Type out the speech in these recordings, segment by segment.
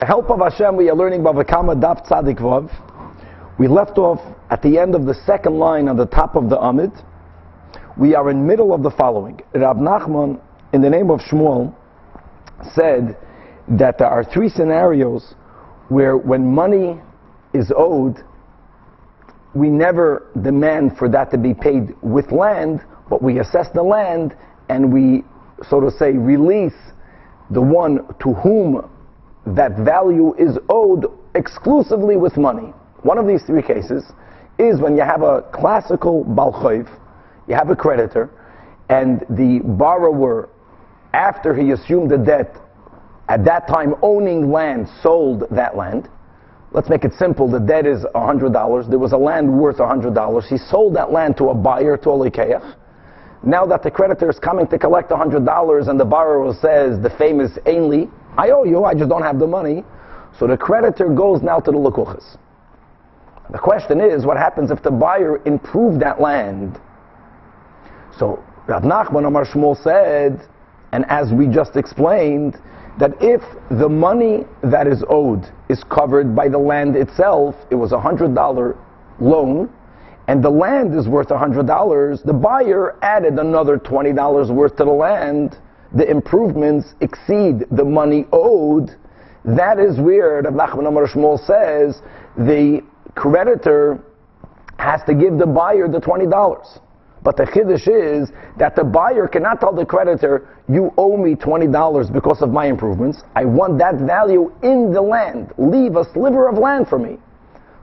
the help of Hashem, we are learning Bava Kama Daf Tzadik Vav. We left off at the end of the second line on the top of the Amid. We are in middle of the following. Rab Nachman, in the name of Shmuel, said that there are three scenarios where when money is owed, we never demand for that to be paid with land, but we assess the land and we, so to say, release the one to whom that value is owed exclusively with money. One of these three cases is when you have a classical balchayv, you have a creditor, and the borrower, after he assumed the debt, at that time owning land, sold that land. Let's make it simple. The debt is $100. There was a land worth $100. He sold that land to a buyer, to a lekeach. Now that the creditor is coming to collect $100 and the borrower says, the famous Ainley, I owe you, I just don't have the money. So the creditor goes now to the lekuchas. The question is, what happens if the buyer improved that land? So Rav Nachman Amar Shmuel said, and as we just explained, that if the money that is owed is covered by the land itself, it was a hundred dollar loan, and the land is worth a hundred dollars, the buyer added another twenty dollars worth to the land, the improvements exceed the money owed, that is where Rav Nachman Amar Shmuel says the creditor has to give the buyer the twenty dollars. But the chiddush is that the buyer cannot tell the creditor, "You owe me twenty dollars because of my improvements. I want that value in the land. Leave a sliver of land for me."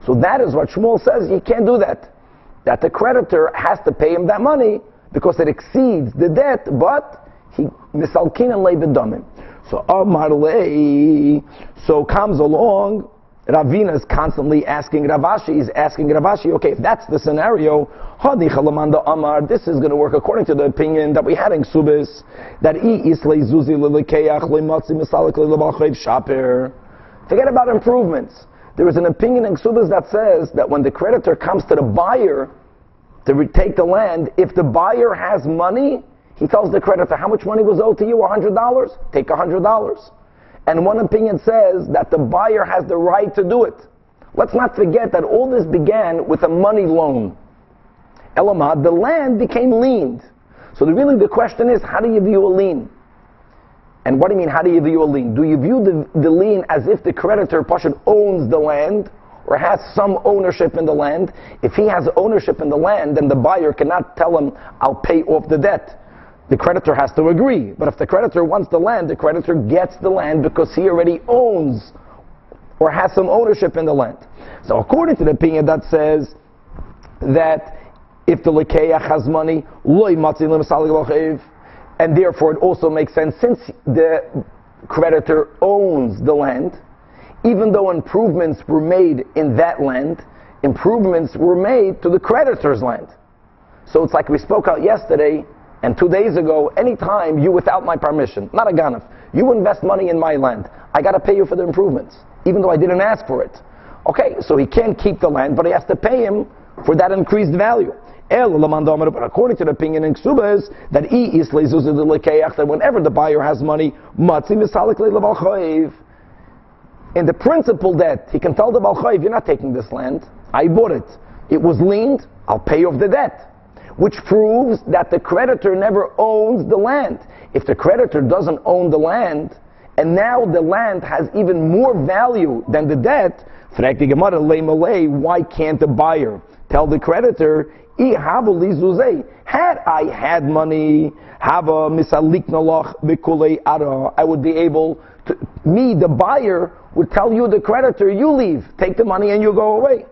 So that is what Shmuel says. You can't do that. That the creditor has to pay him that money because it exceeds the debt, but he misalkin and leibedamim. So so comes along. Ravina is constantly asking Rav Ashi, is asking Rav Ashi, okay, if that's the scenario, Amar, this is going to work according to the opinion that we had in Subis, that E Islay Zuzi Lilikeach Lematzi Misalik Lilabachayv Shaper. Forget about improvements. There is an opinion in Subis that says that when the creditor comes to the buyer to take the land, if the buyer has money, he tells the creditor, how much money was owed to you? $100? Take $100. And one opinion says that the buyer has the right to do it. Let's not forget that all this began with a money loan. Elamad, the land became leaned. So the, really the question is, how do you view a lien? And what do you mean, how do you view a lien? Do you view the, the lien as if the creditor, Pashan, owns the land or has some ownership in the land? If he has ownership in the land, then the buyer cannot tell him, I'll pay off the debt the creditor has to agree. But if the creditor wants the land, the creditor gets the land because he already owns or has some ownership in the land. So according to the opinion that says that if the lekeach has money, loy and therefore it also makes sense since the creditor owns the land, even though improvements were made in that land, improvements were made to the creditor's land. So it's like we spoke out yesterday and two days ago, anytime you, without my permission, not a ganef, you invest money in my land, I got to pay you for the improvements, even though I didn't ask for it. Okay, so he can't keep the land, but he has to pay him for that increased value. But according to the opinion in Ksubas, that that whenever the buyer has money, in the principle that he can tell the Balchayiv, you're not taking this land. I bought it. It was leaned, I'll pay off the debt which proves that the creditor never owns the land. If the creditor doesn't own the land, and now the land has even more value than the debt, why can't the buyer tell the creditor, had I had money, I would be able to, me, the buyer, would tell you, the creditor, you leave, take the money and you go away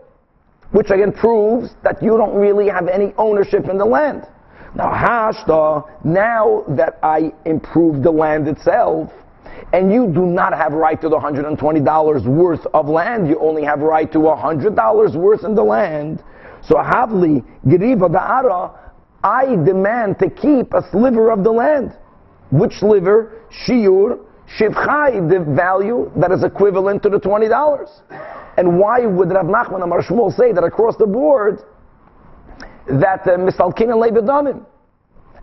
which again proves that you don't really have any ownership in the land. Now, hashta, now that I improved the land itself, and you do not have right to the $120 worth of land, you only have right to $100 worth in the land. So havli geriva da'ara, I demand to keep a sliver of the land. Which sliver? Shiur, shivchai, the value that is equivalent to the $20. And why would Rav Nachman Amar Shmuel say that across the board that uh, misalkin and leibedamim?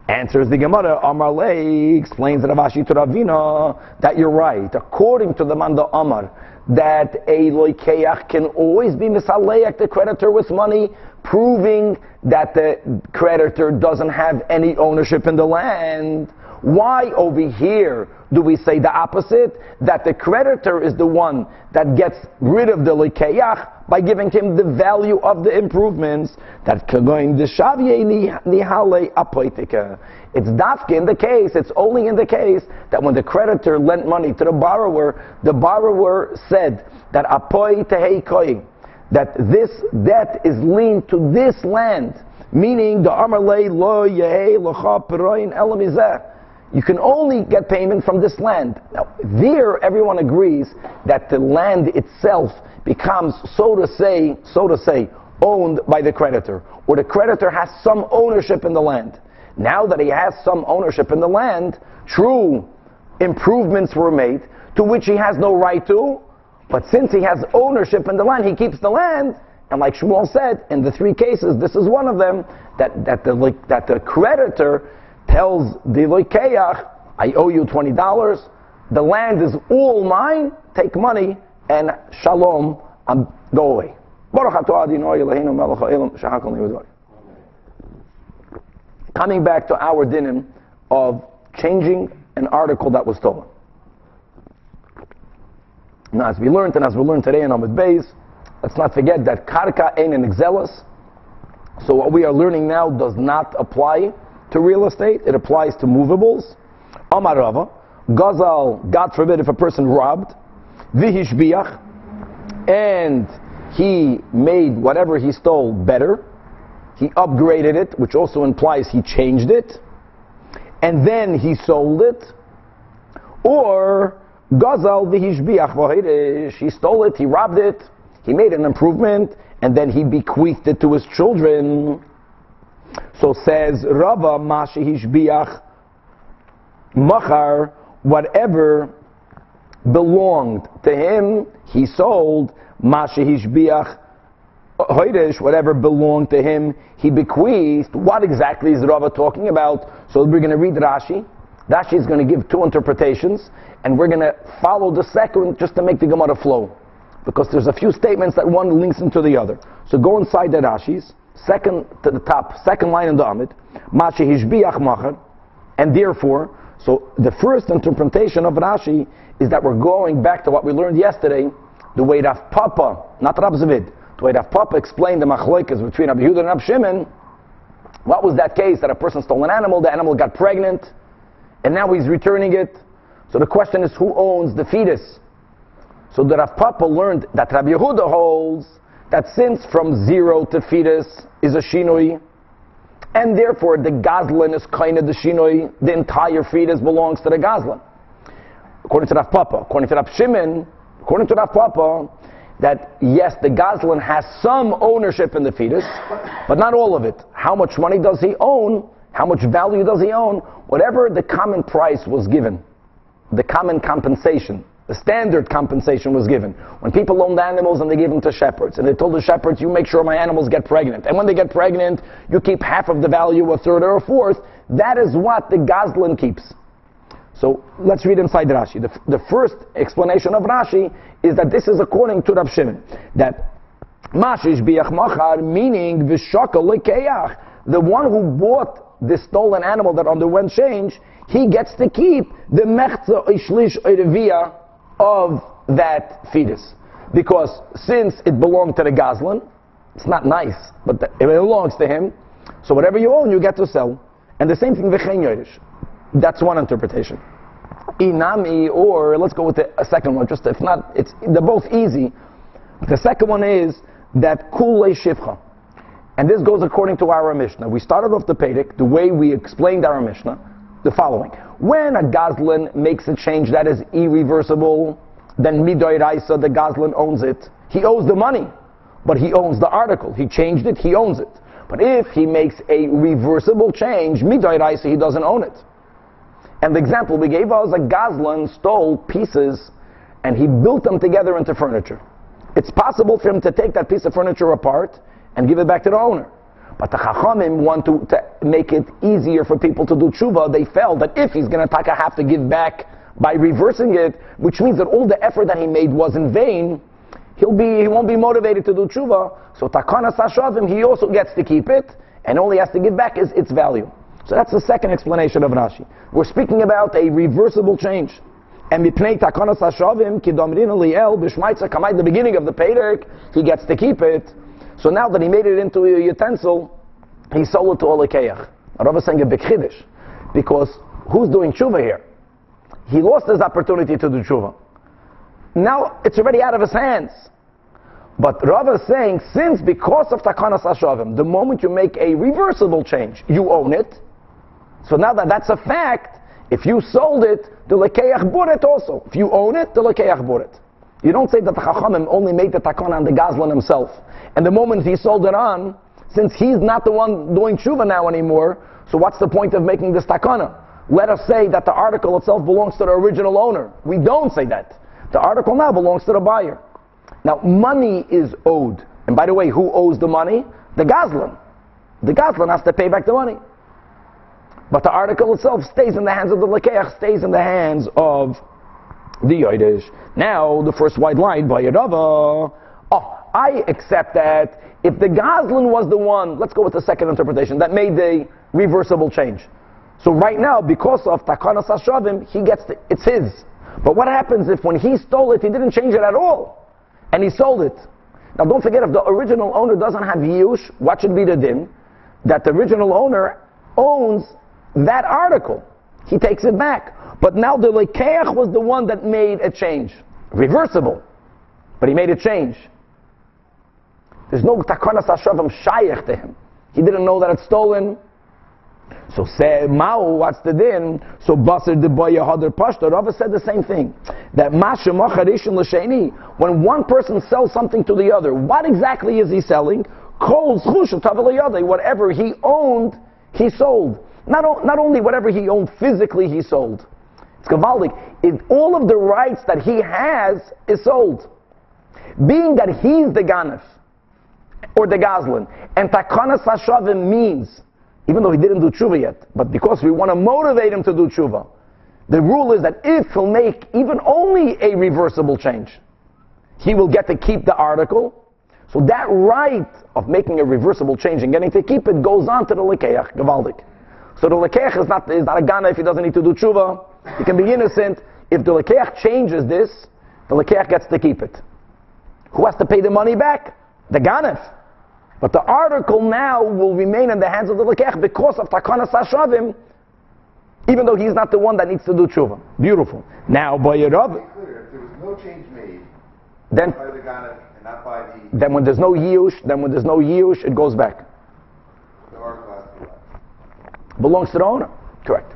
Answers the Gemara, Amar Lei explains Rav Ashi to Ravina that you're right. According to the Manda Amar, that a loikeach can always be misaleach the creditor with money, proving that the creditor doesn't have any ownership in the land. Why over here do we say the opposite? That the creditor is the one that gets rid of the likeyach by giving him the value of the improvements. That going the shavye nihale apoitika. It's dafke in the case. It's only in the case that when the creditor lent money to the borrower, the borrower said that apoy tehei that this debt is linked to this land, meaning the amarle lo yehei locha peroin elamizeh you can only get payment from this land. Now, there everyone agrees that the land itself becomes, so to say, so to say, owned by the creditor, or the creditor has some ownership in the land. Now that he has some ownership in the land, true improvements were made to which he has no right to, but since he has ownership in the land, he keeps the land. And like Shmuel said, in the three cases, this is one of them, that, that, the, that the creditor tells the Loikeach, I owe you $20, the land is all mine, take money, and shalom, and go away. Coming back to our dinim of changing an article that was stolen. Now, as we learned, and as we learned today in Amid Beis, let's not forget that karka ain't an exelis. So what we are learning now does not apply to real estate, it applies to movables. Amar Rava, Gazal, God forbid if a person robbed, Vihishbiach, and he made whatever he stole better, he upgraded it, which also implies he changed it, and then he sold it, or Gazal v'hishbiach he stole it, he robbed it, he made an improvement, and then he bequeathed it to his children. So says Rava Mashihish Biach Machar, whatever belonged to him, he sold Mashihish Biach Hoidish, whatever belonged to him, he bequeathed. What exactly is Rava talking about? So we're going to read Rashi. Rashi is going to give two interpretations, and we're going to follow the second just to make the Gemara flow. Because there's a few statements that one links into the other. So go inside the Rashi's second to the top, second line in the Amid, Mashi Hishbiach and therefore, so the first interpretation of Rashi is that we're going back to what we learned yesterday, the way Rav Papa, not Rav Zavid, the way Rav Papa explained the machloikas between Rabbi Yehuda and Rav Shimon. What was that case that a person stole an animal, the animal got pregnant, and now he's returning it. So the question is, who owns the fetus? So the Rav Papa learned that Rabbi Yehuda holds that since from zero to fetus is a shinoi, and therefore the gazlan is kind of the shinoi, the entire fetus belongs to the gazlan. According to Rav Papa, according to Rav Shimon, according to Rav Papa, that yes, the gazlan has some ownership in the fetus, but not all of it. How much money does he own? How much value does he own? Whatever the common price was given, the common compensation the standard compensation was given. When people owned animals and they gave them to shepherds, and they told the shepherds, you make sure my animals get pregnant. And when they get pregnant, you keep half of the value, a third or a fourth. That is what the Gazlan keeps. So let's read inside Rashi. The, the first explanation of Rashi is that this is according to Rav Shimon. That Mashish biach machar, meaning v'shaka the one who bought the stolen animal that underwent change, he gets to keep the mechza ishlish oireviyah of that fetus. Because since it belonged to the Gazlan, it's not nice, but it belongs to him. So whatever you own, you get to sell. And the same thing, v'chein yodesh. That's one interpretation. Inami, or let's go with the second one. Just if not, it's they're both easy. The second one is that kule shivcha. And this goes according to our Mishnah. We started off the Pedic, the way we explained our Mishnah, the following. When a Gazlan makes a change that is irreversible, then Midoy Raisa, the Gazlan owns it. He owes the money, but he owns the article. He changed it, he owns it. But if he makes a reversible change, Midoy Raisa, he doesn't own it. And the example we gave was a Gazlan stole pieces and he built them together into furniture. It's possible for him to take that piece of furniture apart and give it back to the owner. But the Chachamim want to, to make it easier for people to do tshuva. They felt that if he's going to take a have to give back by reversing it, which means that all the effort that he made was in vain, he'll be, he won't be motivated to do tshuva. So takana sashavim, he also gets to keep it, and only has to give back is its value. So that's the second explanation of Rashi. We're speaking about a reversible change. And mipnei takana sashavim kidomrin liel b'shmaitza kamai, the beginning of the Pederik, he gets to keep it. So now that he made it into a utensil, he sold it to Olekeyach. Rav is saying a big chiddush. Because who's doing tshuva here? He lost his opportunity to do tshuva. Now it's already out of his hands. But Rav is saying, since because of Takanas Ashavim, the moment you make a reversible change, you own it. So now that that's a fact, if you sold it, the Lekeach bought it also. If you own it, the Lekeach bought it. You don't say that the Chachamim only made the Takana on the Gazlan himself. And the moment he sold it on, since he's not the one doing tshuva now anymore, so what's the point of making this Takana? Let us say that the article itself belongs to the original owner. We don't say that. The article now belongs to the buyer. Now, money is owed. And by the way, who owes the money? The Gazlan. The Gazlan has to pay back the money. But the article itself stays in the hands of the Lekeach, stays in the hands of the Yodesh. Now, the first white line by Yerava. Oh, I accept that if the Goslin was the one, let's go with the second interpretation, that made the reversible change. So right now, because of Takana Sashavim, he gets the, it's his. But what happens if when he stole it, he didn't change it at all? And he sold it. Now don't forget, if the original owner doesn't have Yush, what should be the din? That the original owner owns that article. He takes it back. But now the Lekeach was the one that made a change. Reversible. But he made a change. There's no Takana Sashavim Shayach to him. He didn't know that it's stolen. So say Mao, what's the din? So Basar the boy Hadar Pashta. Rava said the same thing. That Masha Macharishin L'Sheni, when one person sells something to the other, what exactly is he selling? Whatever he owned, he sold. Not, not only whatever he owned physically, he sold. It's Gavaldik. It, all of the rights that he has is sold. Being that he's the Ganef, or the Gazlan, and Takana Sashavim means even though he didn't do tshuva yet, but because we want to motivate him to do tshuva, the rule is that if he'll make even only a reversible change, he will get to keep the article. So that right of making a reversible change and getting to keep it goes on to the lekeach, gavaldik. So the lekeach is not, is not a gana if he doesn't need to do tshuva. He can be innocent. If the lekeach changes this, the lekeach gets to keep it. Who has to pay the money back? The ganef. But the article now will remain in the hands of the Lekech because of Takana Sashavim, even though he's not the one that needs to do tshuva. Beautiful. Now, by Yerab, If there was no change made then, by the Ganef and not by the, then when there's no Yush, then when there's no Yush, it goes back. the article has to be left. Belongs to the owner. Correct.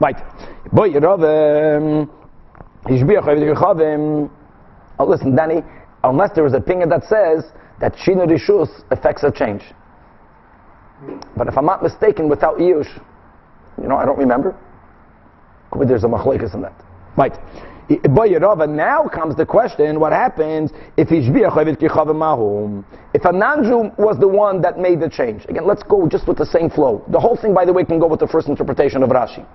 Right. Boy, Yerab, um, oh, listen, Danny, unless there is a opinion that says that Shina Rishus affects a change. But if I'm not mistaken, without Yush, you know, I don't remember. But there's a machlekes in that. Right. Yerava, now comes the question, what happens if If a non-Jew was the one that made the change. Again, let's go just with the same flow. The whole thing, by the way, can go with the first interpretation of Rashi.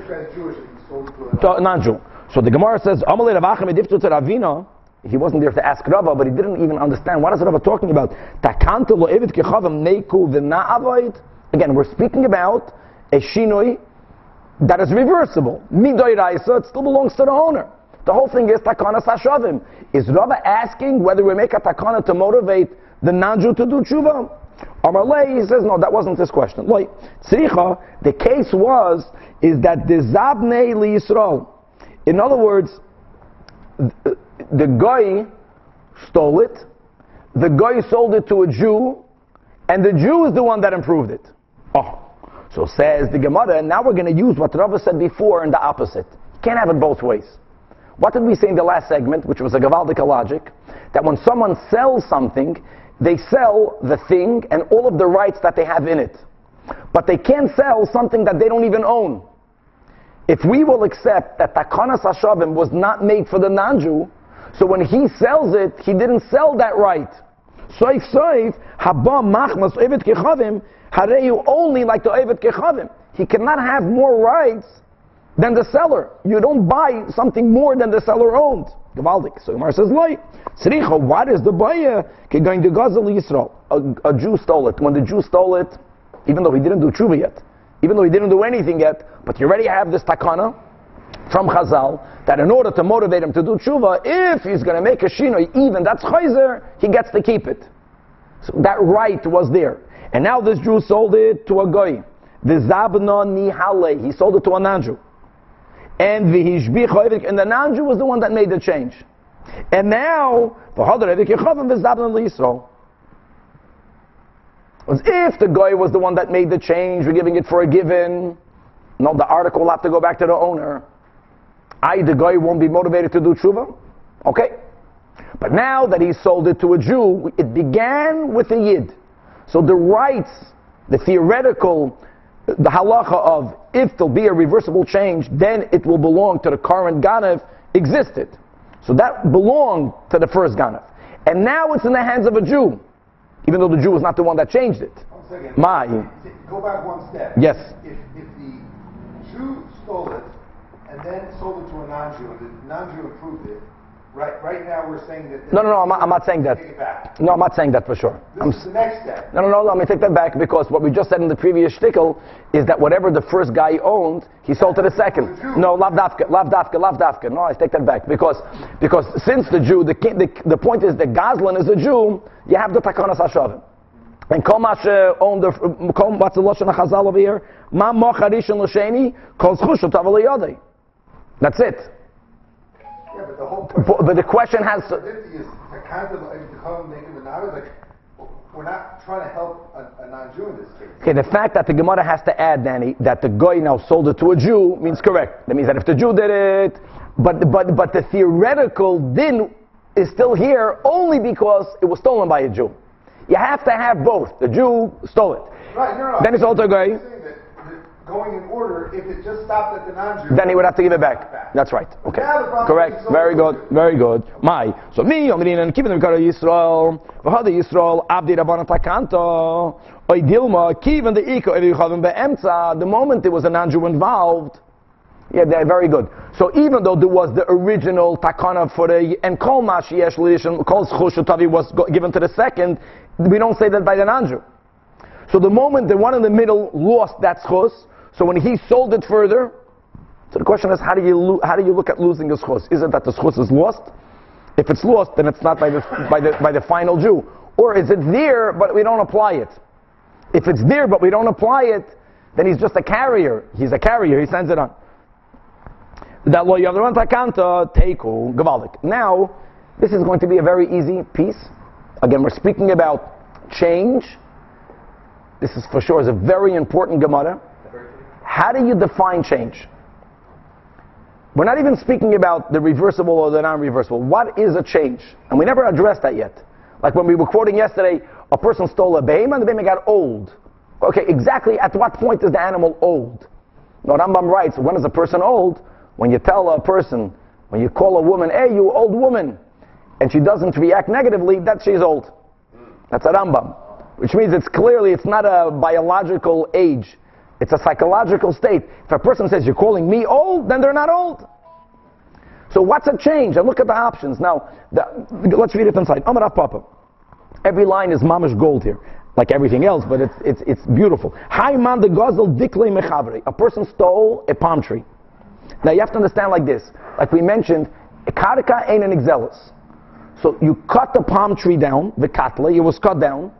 A non-Jew. So the Gemara says, Amalei Rav Acha Midifti Ravina. He wasn't there to ask Rava, but he didn't even understand. What is Rava talking about? Takanto lo evit neiku. Again, we're speaking about a shinoi that is reversible. Midoi it still belongs to the owner. The whole thing is takana sashavim. Is Rava asking whether we make a takana to motivate the non-Jew to do tshuva? Amalei, says, no, that wasn't his question. Like, tzricha, the case was, is that the zabnei li Yisrael. In other words, th- the guy stole it, the guy sold it to a Jew, and the Jew is the one that improved it. Oh, so says the Gemara, and now we're going to use what Rava said before in the opposite. You can't have it both ways. What did we say in the last segment, which was a Gavaldika logic? That when someone sells something, they sell the thing and all of the rights that they have in it. But they can't sell something that they don't even own. If we will accept that Takanas Hashavim was not made for the non-Jew, so when he sells it, he didn't sell that right. Soif soif, haba machmas oivet kechavim, hareyu only like the oivet kechavim. He cannot have more rights than the seller. You don't buy something more than the seller owned. Gavaldik. So Gemara says, Loi. Sricha, what is the buyer going to Gazel Yisrael? A, a Jew stole it. When the Jew stole it, even though he didn't do tshuva yet, even though he didn't do anything yet, but you already have this takana from Chazal that in order to motivate him to do tshuva, if he's going to make a shinoi, even that's chayzer, he gets to keep it. So that right was there. And now this Jew sold it to a goy. The zabna nihale, he sold it to a non-Jew. And and the non-Jew was the one that made the change. And now, if the guy was the one that made the change, we're giving it for a given. No, the article will have to go back to the owner. I, the guy, won't be motivated to do tshuva. Okay. But now that he sold it to a Jew, it began with a Yid. So the rights, the theoretical, the halacha of if there'll be a reversible change, then it will belong to the current Ganav existed. So that belonged to the first Ganav. And now it's in the hands of a Jew, even though the Jew was not the one that changed it. My. Go back one step. Yes. If, if the Jew stole it and then sold it to a non-Jew and the non-Jew approved it, right, right now we're saying that. No, no, no, I'm not, I'm not saying that. Take it back. No, I'm not saying that for sure. I'm, This is the next step. No, no, no, let me take that back because what we just said in the previous shtickle is that whatever the first guy owned, he sold to the second. No, lav dafka, lav dafka, lav dafka. No, I take that back because because since the Jew, the, the, the point is that Gazlan is a Jew, you have the takanas hashavim. And kol mash owned the what's the lashon Chazal over here? Ma mocharish and l'sheni kol zchush tavaliyadei. That's it. But the whole point. But, but the question has. To, is a kind of like the common making the knowledge. Like we're not trying to help a, a non-Jew in this case. Okay, the fact that the Gemara has to add, Danny, that the guy now sold it to a Jew means correct. That means that if the Jew did it, but but but the theoretical din is still here only because it was stolen by a Jew. You have to have both. The Jew stole it. Right? No, no. Then it's also a guy. I'm saying that, that going in order. If it just stopped at the non-Jew, Then he would have to give it back. That's right. Okay. Now the problem Correct. Very good. Very good. My. So me, Omrin, and keeping the Mikara Yisrael, V'hada Yisrael, Abdi Rabban Takanto, Oy Dilma, Kivan the Iko, Evi Chavim Be'emtza, the moment there was a non-Jew involved, yeah, they're very good. So even though there was the original takana for the and kol mashiesh lidishim kol zchushutavi was given to the second, we don't say that by the non-Jew. So the moment the one in the middle lost that schus, so when he sold it further, so the question is how do you lo- how do you look at losing a schus? Is it that the schus is lost? If it's lost, then it's not by the by the by the final Jew, or is it there but we don't apply it? If it's there but we don't apply it, then he's just a carrier. He's a carrier. He sends it on. That lo yavron takanta teiku gavaldik. Now, this is going to be a very easy piece. Again, we're speaking about change. This is for sure is a very important Gemara. How do you define change? We're not even speaking about the reversible or the non-reversible. What is a change? And we never addressed that yet. Like when we were quoting yesterday, a person stole a behemoth and the behemoth got old. Okay, exactly at what point is the animal old? No, Rambam writes, when is a person old? When you tell a person, when you call a woman, hey, you old woman, and she doesn't react negatively, that she's old. That's a Rambam. Which means it's clearly, it's not a biological age. It's a psychological state. If a person says, you're calling me old, then they're not old. So what's a change? And look at the options. Now, the, let's read it inside. Amar Papa. Every line is mamish gold here, like everything else, but it's, it's, it's beautiful. Hi man the gazel dikle mechavri. A person stole a palm tree. Now you have to understand like this. Like we mentioned, karika ain't an exelus. So you cut the palm tree down, the katla, it was cut down.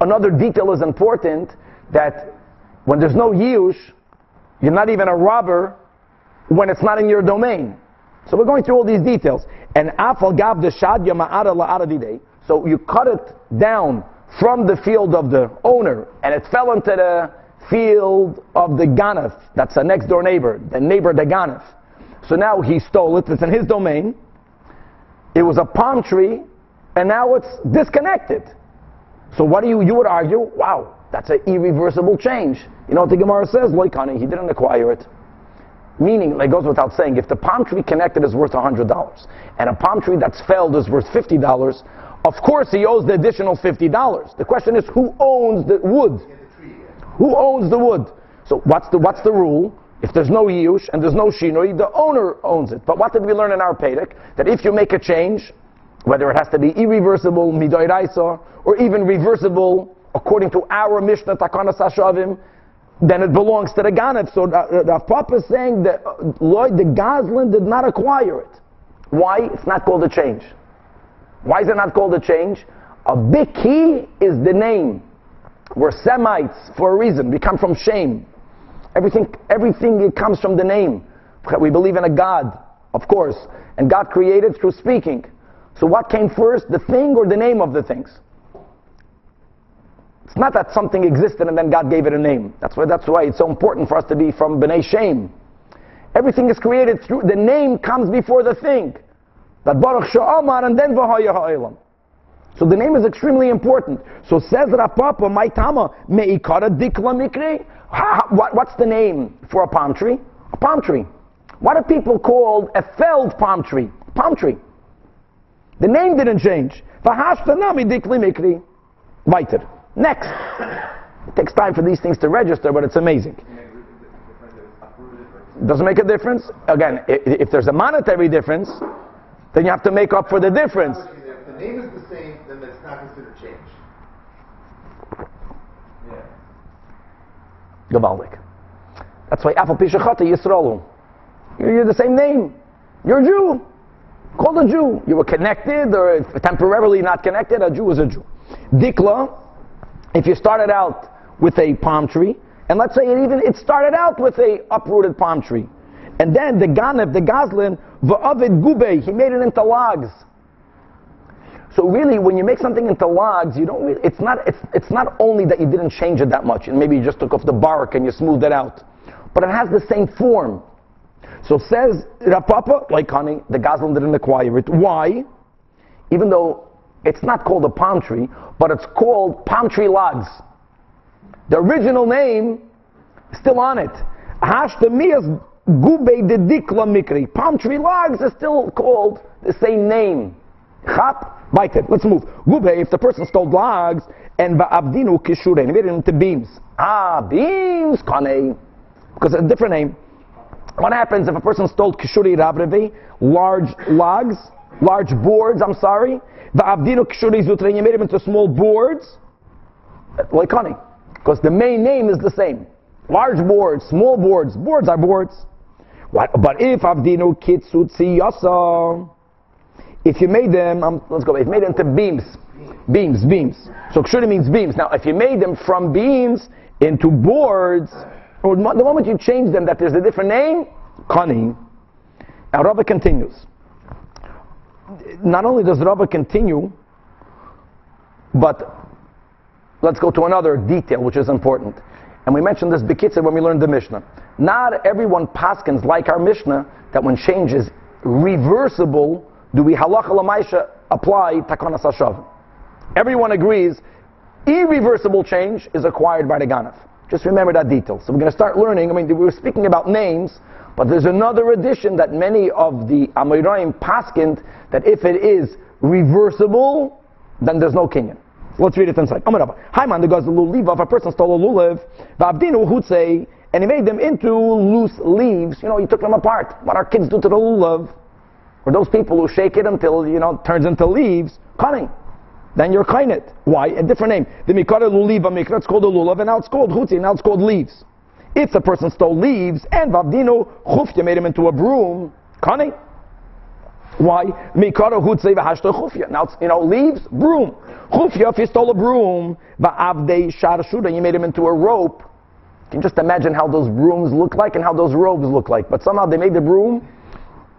Another detail is important that when there's no yush, you're not even a robber when it's not in your domain. So we're going through all these details. And afal gab the shadya ma'ara la'ara didei. So you cut it down from the field of the owner, and it fell into the field of the ganef. That's a next door neighbor, the neighbor the ganef. So now he stole it. It's in his domain. It was a palm tree, and now it's disconnected. So what do you you would argue? Wow, that's an irreversible change. You know what the Gemara says? Loikani, he didn't acquire it. Meaning, it goes without saying, if the palm tree connected is worth $100, and a palm tree that's felled is worth $50, Of course, he owes the additional $50. The question is, who owns the wood? Who owns the wood? So what's the, what's the rule? If there's no yush and there's no shinoi, the owner owns it. But what did we learn in our Pedic? That if you make a change, whether it has to be irreversible, midoy raisa, or even reversible, according to our Mishnah, Takana Sashavim, then it belongs to the Ganef. So uh, Rav Papa is saying that uh, Lloyd, the Goslin did not acquire it. Why? It's not called a change. Why is it not called a change? A big key is the name. We're Semites for a reason. We come from shame. Everything, everything it comes from the name. We believe in a God, of course, and God created through speaking. So what came first, the thing or the name of the things? It's not that something existed and then God gave it a name. That's why, that's why it's so important for us to be from B'nai Shem. Everything is created through, the name comes before the thing. That Baruch Sha'amar and then V'haya Ha'elam. So the name is extremely important. So says Rav Papa, my tama, me'ikara dikla mikri. What's the name for a palm tree? A palm tree. What are people called a felled palm tree? Palm tree. The name didn't change. V'hashtanami dikli mikri. Weiter. Next. It takes time for these things to register, but it's amazing. Doesn't make a difference. Again, i- if there's a monetary difference, then you have to make up for the difference. If the name is the same, then it's not considered change. Yeah. Gavaldik. That's why Afal Pishachata Yisraelu. You're the same name. You're a Jew. Called a Jew. You were connected or temporarily not connected. A Jew is a Jew. Dikla, if you started out with a palm tree, and let's say it even it started out with a uprooted palm tree, and then the Ganev, the Goslin, va'avid gube, he made it into logs. So really, when you make something into logs, you don't. Really, it's not. It's it's not only that you didn't change it that much, and maybe you just took off the bark and you smoothed it out, but it has the same form. So says Rav Papa, like honey, the Goslin didn't acquire it. Why? Even though it's not called a palm tree, but it's called palm tree logs. The original name is still on it. Hashtamias gube de dikla mikri. Palm tree logs is still called the same name. Chap, bite it. Let's move. Gube, if the person stole logs, and ba'abdinu kishure, he made it into beams. Ah, beams, kane. Because it's a different name. What happens if a person stole kishuri rabrevi, large logs, large boards, I'm sorry, va'avdinu kishuri zutrin, you made them into small boards, like honey. Because the main name is the same. Large boards, small boards, boards are boards. What, but if avdinu kitsutsi yasa, if you made them, um, let's go, if you made them into beams, beams, beams. So kshuri means beams. Now, if you made them from beams into boards, or the moment you change them, that there's a different name, kani. Now, Rabbi continues. Not only does Rabbi continue, but let's go to another detail which is important. And we mentioned this Bekitzer when we learned the Mishnah. Not everyone paskins like our Mishnah that when change is reversible, do we halacha lamaisha apply takana sashav. Everyone agrees irreversible change is acquired by the ganef. Just remember that detail. So we're going to start learning. I mean, we were speaking about names, but there's another addition that many of the Amoraim paskind that if it is reversible, then there's no kinyan. Let's read it inside. Rabba. Haiman, the guy's a lulav. If a person stole a lulav, v'abdinu hutze, and he made them into loose leaves. You know, he took them apart. What our kids do to the lulav, or those people who shake it until you know turns into leaves. Cunning. Then you're kainet. Why? A different name. The mikara luliva mikra. It's called a lulav, and now it's called chutzi. Now it's called leaves. If the person stole leaves and Vavdino chufya made him into a broom, cunning. Why? Mikara hutzei chufya. Now it's, you know, leaves, broom. Chufya, if you stole a broom, va'avdei sharshuda, you made him into a rope. You can just imagine how those brooms look like and how those robes look like. But somehow they made the broom,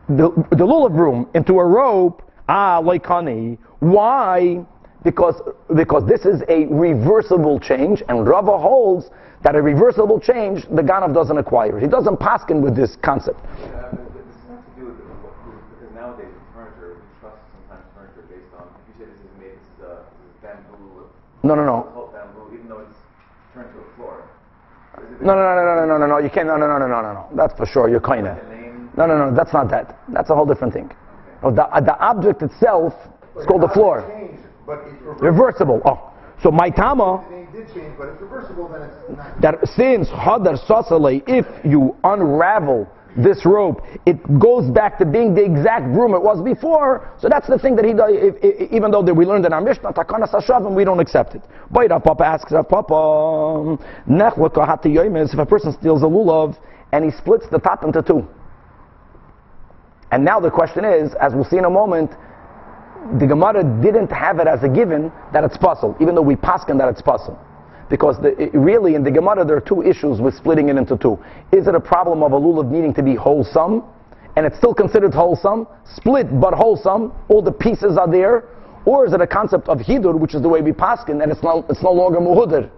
the, the lulav broom, into a rope. Ah, like honey. Why? Because, because this is a reversible change, and Rava holds that a reversible change, the Ganav doesn't acquire. He doesn't paskin with this concept. Yeah, but this to do with, with because nowadays furniture, we trust sometimes furniture based on if you say this is made, this is, a, this is bamboo, No, no, no. bamboo, even though it's turned to a floor. No, no, no, no, no, no, no, no. You can't. No, no, no, no, no, no, no. That's for sure. You're kind of. No, no, no. That's not that. That's a whole different thing. Oh, the, uh, the object itself is called the floor. Changed but it's reversible. Reversible. Oh. So my tama, The did change, but it's reversible, then it's not. that since hadar sasale, if you unravel this rope, it goes back to being the exact broom it was before. So that's the thing that he does. If, if, even though that we learned in our Mishnah, takana sashavim, we don't accept it. But Rav Papa asks Rav Papa, nechla kahati yoymes, if a person steals a lulav and he splits the top into two. And now the question is, as we'll see in a moment, the Gemara didn't have it as a given that it's possible, even though we paskin that it's possible. Because the, it- really, in the Gemara, there are two issues with splitting it into two. Is it a problem of a lulav needing to be wholesome, and it's still considered wholesome, split but wholesome, all the pieces are there, or is it a concept of hidur, which is the way we paskin, and it's no, it's no longer muhudir?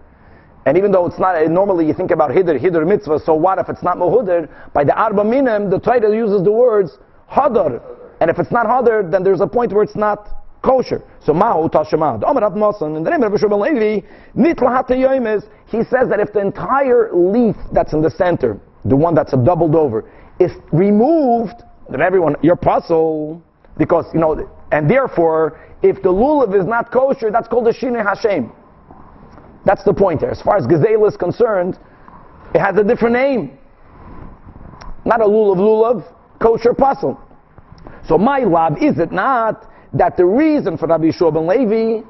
And even though it's not, normally you think about hidur, hidur mitzvah, so what if it's not muhudir? By the arba minim, the Torah uses the words hadar. And if it's not hadar, then there's a point where it's not kosher. So mahu tashema. The Omer Rav Nosson, in the name of Shimon Levi, nitla he says that if the entire leaf that's in the center, the one that's doubled over, is removed, then everyone, you're puzzled. Because, you know, and therefore, if the lulav is not kosher, that's called a shinei Hashem. That's the point there. As far as gazelle is concerned, it has a different name. Not a lulav lulav, kosher puzzle. So my lab is it not that the reason for Rabbi Yeshua ben Levi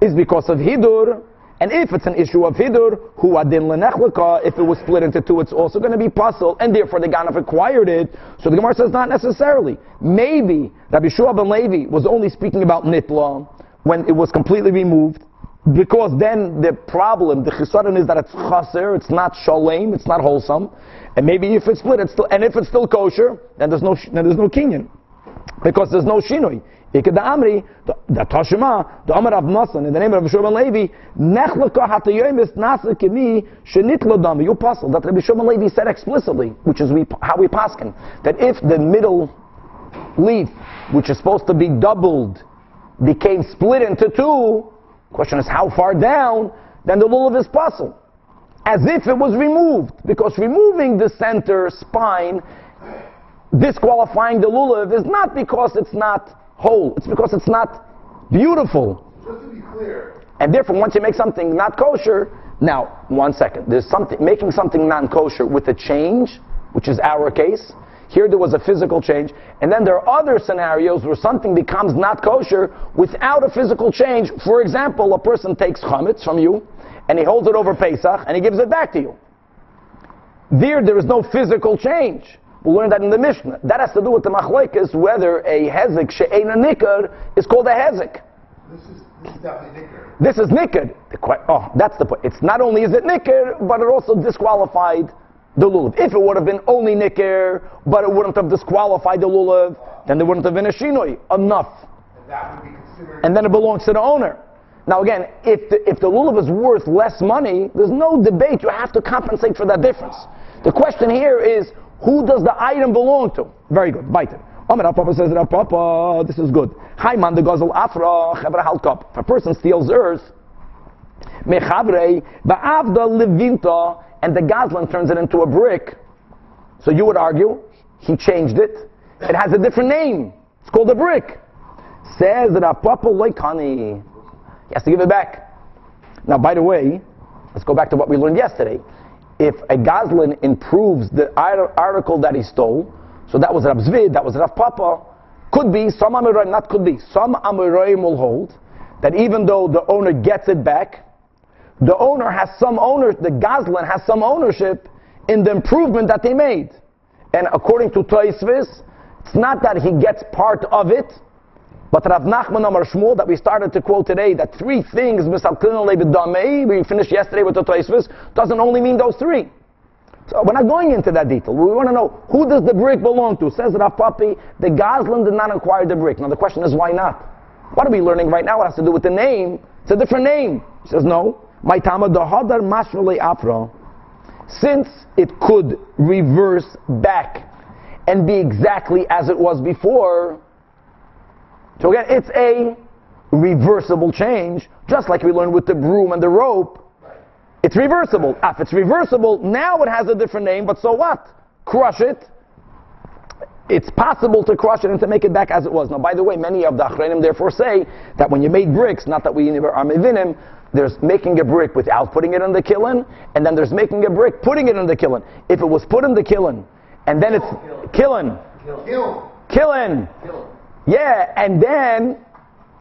is because of hidur, and if it's an issue of hidur, who adin lenechlika, if it was split into two, it's also going to be puzzle, and therefore the Ganaf acquired it. So the Gemara says not necessarily. Maybe Rabbi Yeshua ben Levi was only speaking about nitla when it was completely removed, because then the problem, the chisaron is that it's chaser, it's not shalem, it's not wholesome, and maybe if it's split, it's still, and if it's still kosher, then there's no, then there's no kinyan because there's no shinoi. Ikeda Amri, the Tashima, the Amar of Masan, in the name of Shimon Levi, Nechlaka hatayomis nasa kimi shenitlo dami. You puzzle that Rabbi Shimon Levi said explicitly, which is we, how we paskin, that if the middle leaf, which is supposed to be doubled, became split into two, question is how far down, then the lulav is puzzle. As if it was removed, because removing the center spine disqualifying the lulav is not because it's not whole, it's because it's not beautiful. Just to be clear, And therefore, once you make something not kosher, now, one second, there's something, making something non kosher with a change, which is our case. Here there was a physical change, and then there are other scenarios where something becomes not kosher without a physical change. For example, a person takes chametz from you, and he holds it over Pesach, and he gives it back to you. There, there is no physical change. We'll learn that in the Mishnah. That has to do with the machlekes, whether a hezek she'ein a is called a hezek. this is, this is definitely nicker. This is nikr. Oh, that's the point. It's not only is it nikr, but it also disqualified the lulav. If it would have been only nikr, but it wouldn't have disqualified the lulav, then there wouldn't have been a shinoi. Enough. And that would be considered. And then it belongs to the owner. Now again, if the, if the lulav is worth less money, there's no debate. You have to compensate for that difference. The question here is, who does the item belong to? Very good. Bite it. Amar Papa says, "Rav Papa, this is good. Haiman the gazel afra chevra halkop. If a person steals earth, mechavrei ba'avda levinta, and the gazlan turns it into a brick. So you would argue he changed it. It has a different name. It's called a brick. Says that Papa loikani. He has to give it back. Now, by the way, let's go back to what we learned yesterday. If a Goslin improves the article that he stole, so that was Rav Zvid, that was Rav Papa, could be, some Amoraim, not could be, some Amoraim will hold that even though the owner gets it back, the owner has some owner, the Goslin has some ownership in the improvement that they made. And according to Toisvis, it's not that he gets part of it, but Rav Nachman Amar Shmuel that we started to quote today, that three things, we finished yesterday with the Toisvis, doesn't only mean those three. So we're not going into that detail. We want to know who does the brick belong to. Says Rav Papi, the Goslin did not acquire the brick. Now the question is why not? What are we learning right now? It has to do with the name. It's a different name. He says no. My tama the hadar mashrale afra. Since it could reverse back and be exactly as it was before, so again, it's a reversible change, just like we learned with the broom and the rope. It's reversible. If it's reversible, now it has a different name, but so what? Crush it. it's possible to crush it and to make it back as it was. Now, by the way, many of the Achrenim therefore say that when you made bricks, not that we are mevinim, there's making a brick without putting it in the kiln, and then there's making a brick, putting it in the kiln. If it was put in the kiln, and then it's kiln, Kill. kiln, yeah, and then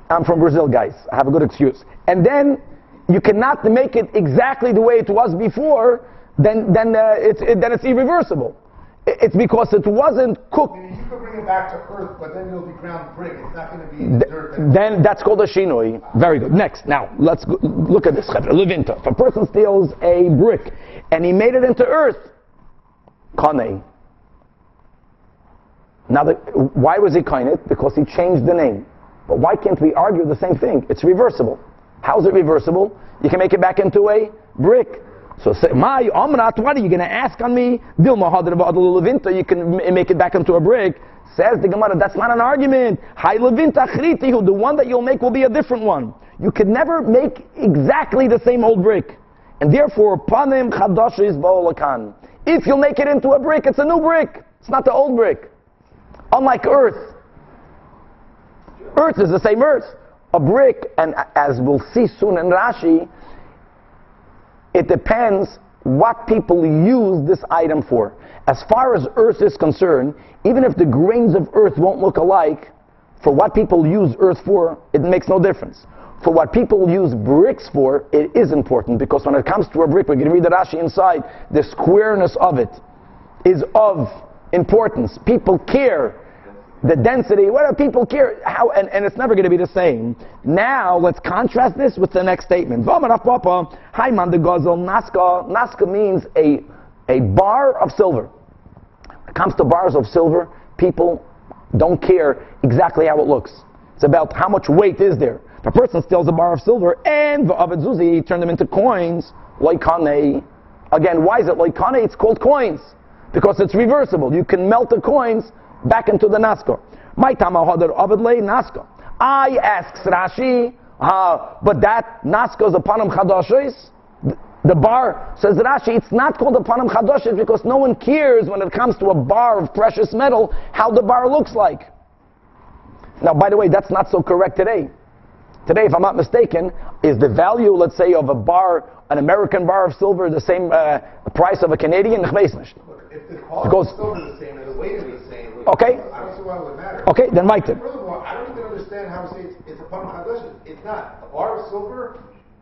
I'm from Brazil, guys. I have a good excuse. And then you cannot make it exactly the way it was before. Then, then uh, it's it, then it's irreversible. It's because it wasn't cooked. You could bring it back to earth, but then it'll be ground brick. It's not going to be dirt. Th- Then that's called a shinoi. Very good. Next, now let's go, look at this. Levinta. If a person steals a brick and he made it into earth, kane. Now, the, why was he kane? Because he changed the name. But why can't we argue the same thing? It's reversible. How is it reversible? You can make it back into a brick. So say, my amrat, what are you going to ask on me? Dilma levinta, you can make it back into a brick. Says the Gemara, that's not an argument. Levinta the one that you'll make will be a different one. You could never make exactly the same old brick. And therefore, panim chadash is ba'olakan. If you'll make it into a brick, it's a new brick. It's not the old brick. Unlike earth. Earth is the same earth. A brick, and as we'll see soon in Rashi, it depends what people use this item for. As far as earth is concerned, even if the grains of earth won't look alike, for what people use earth for, it makes no difference. For what people use bricks for, it is important because when it comes to a brick, going to read the Rashi inside, the squareness of it is of importance. People care the density, what do people care? How, and, and it's never going to be the same. Now, let's contrast this with the next statement. V'amar Papa, Haiman de Gozel, Naska. Naska means a, a bar of silver. When it comes to bars of silver, people don't care exactly how it looks. It's about how much weight is there. If a person steals a bar of silver and zuzi, turn them into coins, like kane. Again, why is it like kane? It's called coins. Because it's reversible. You can melt the coins back into the nasko. My tama hadar avidle nasko. I asks Rashi, uh, but that nasko is a panam chadashis. The bar says Rashi, it's not called a panam chadashis because no one cares when it comes to a bar of precious metal how the bar looks like. Now, by the way, that's not so correct today. Today, if I'm not mistaken, is the value, let's say, of a bar, an American bar of silver, the same uh, price of a Canadian? Ich weiß nicht. Look, if the goes- of silver is the same and the weight is the same, Okay. I don't see why it would matter. Okay, then write it. Furthermore, I don't even understand how to say it's, it's a pun chadashis. It's not. A bar of silver,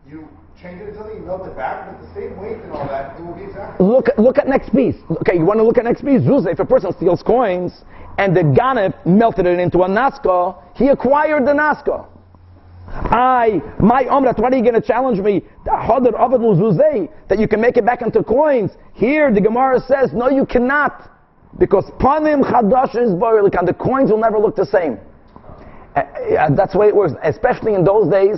you change it something, you melt it back, but the same weight and all that, it will be exactly. Look, look at next piece. Okay, you want to look at next piece? Zuz, if a person steals coins and the ganef melted it into a naska, he acquired the naska. I, my omrat, what are you going to challenge me? The hadar avad zuzei, That you can make it back into coins. Here, the Gemara says, no, you cannot. Because panim chadash is and the coins will never look the same. Uh, uh, that's the way it works, especially in those days.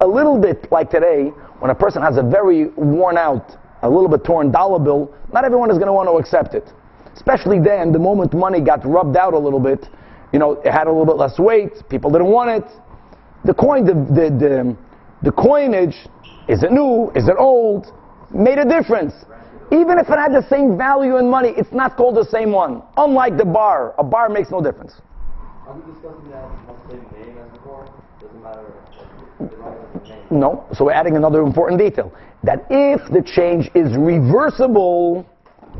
A little bit like today, when a person has a very worn out, a little bit torn dollar bill, not everyone is going to want to accept it. Especially then, the moment money got rubbed out a little bit, you know, it had a little bit less weight, people didn't want it. The coin, the, the, the, the coinage, is it new, is it old, made a difference. Even if it had the same value in money, it's not called the same one. Unlike the bar, a bar makes no difference. Are we discussing that the same name as before? Doesn't matter. like, The wrong the name. No. So we're adding another important detail. That if the change is reversible,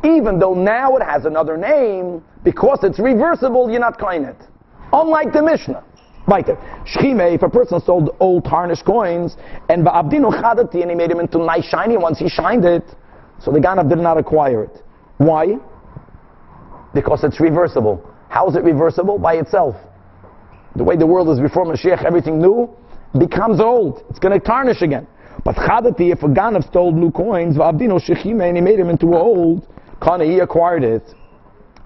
even though now it has another name, because it's reversible, you're not coin it. Unlike the Mishnah. Weiter. Shchime, if a person sold old tarnished coins, and ba'abdinu chadati, and he made them into nice shiny ones, he shined it, so the Ganav did not acquire it. Why? Because it's reversible. How is it reversible? By itself. The way the world is before Mashiach, everything new becomes old. It's going to tarnish again. But Chadati, if a Ganav stole new coins, V'abdino Shechime, and he made him into old, Kana, he acquired it.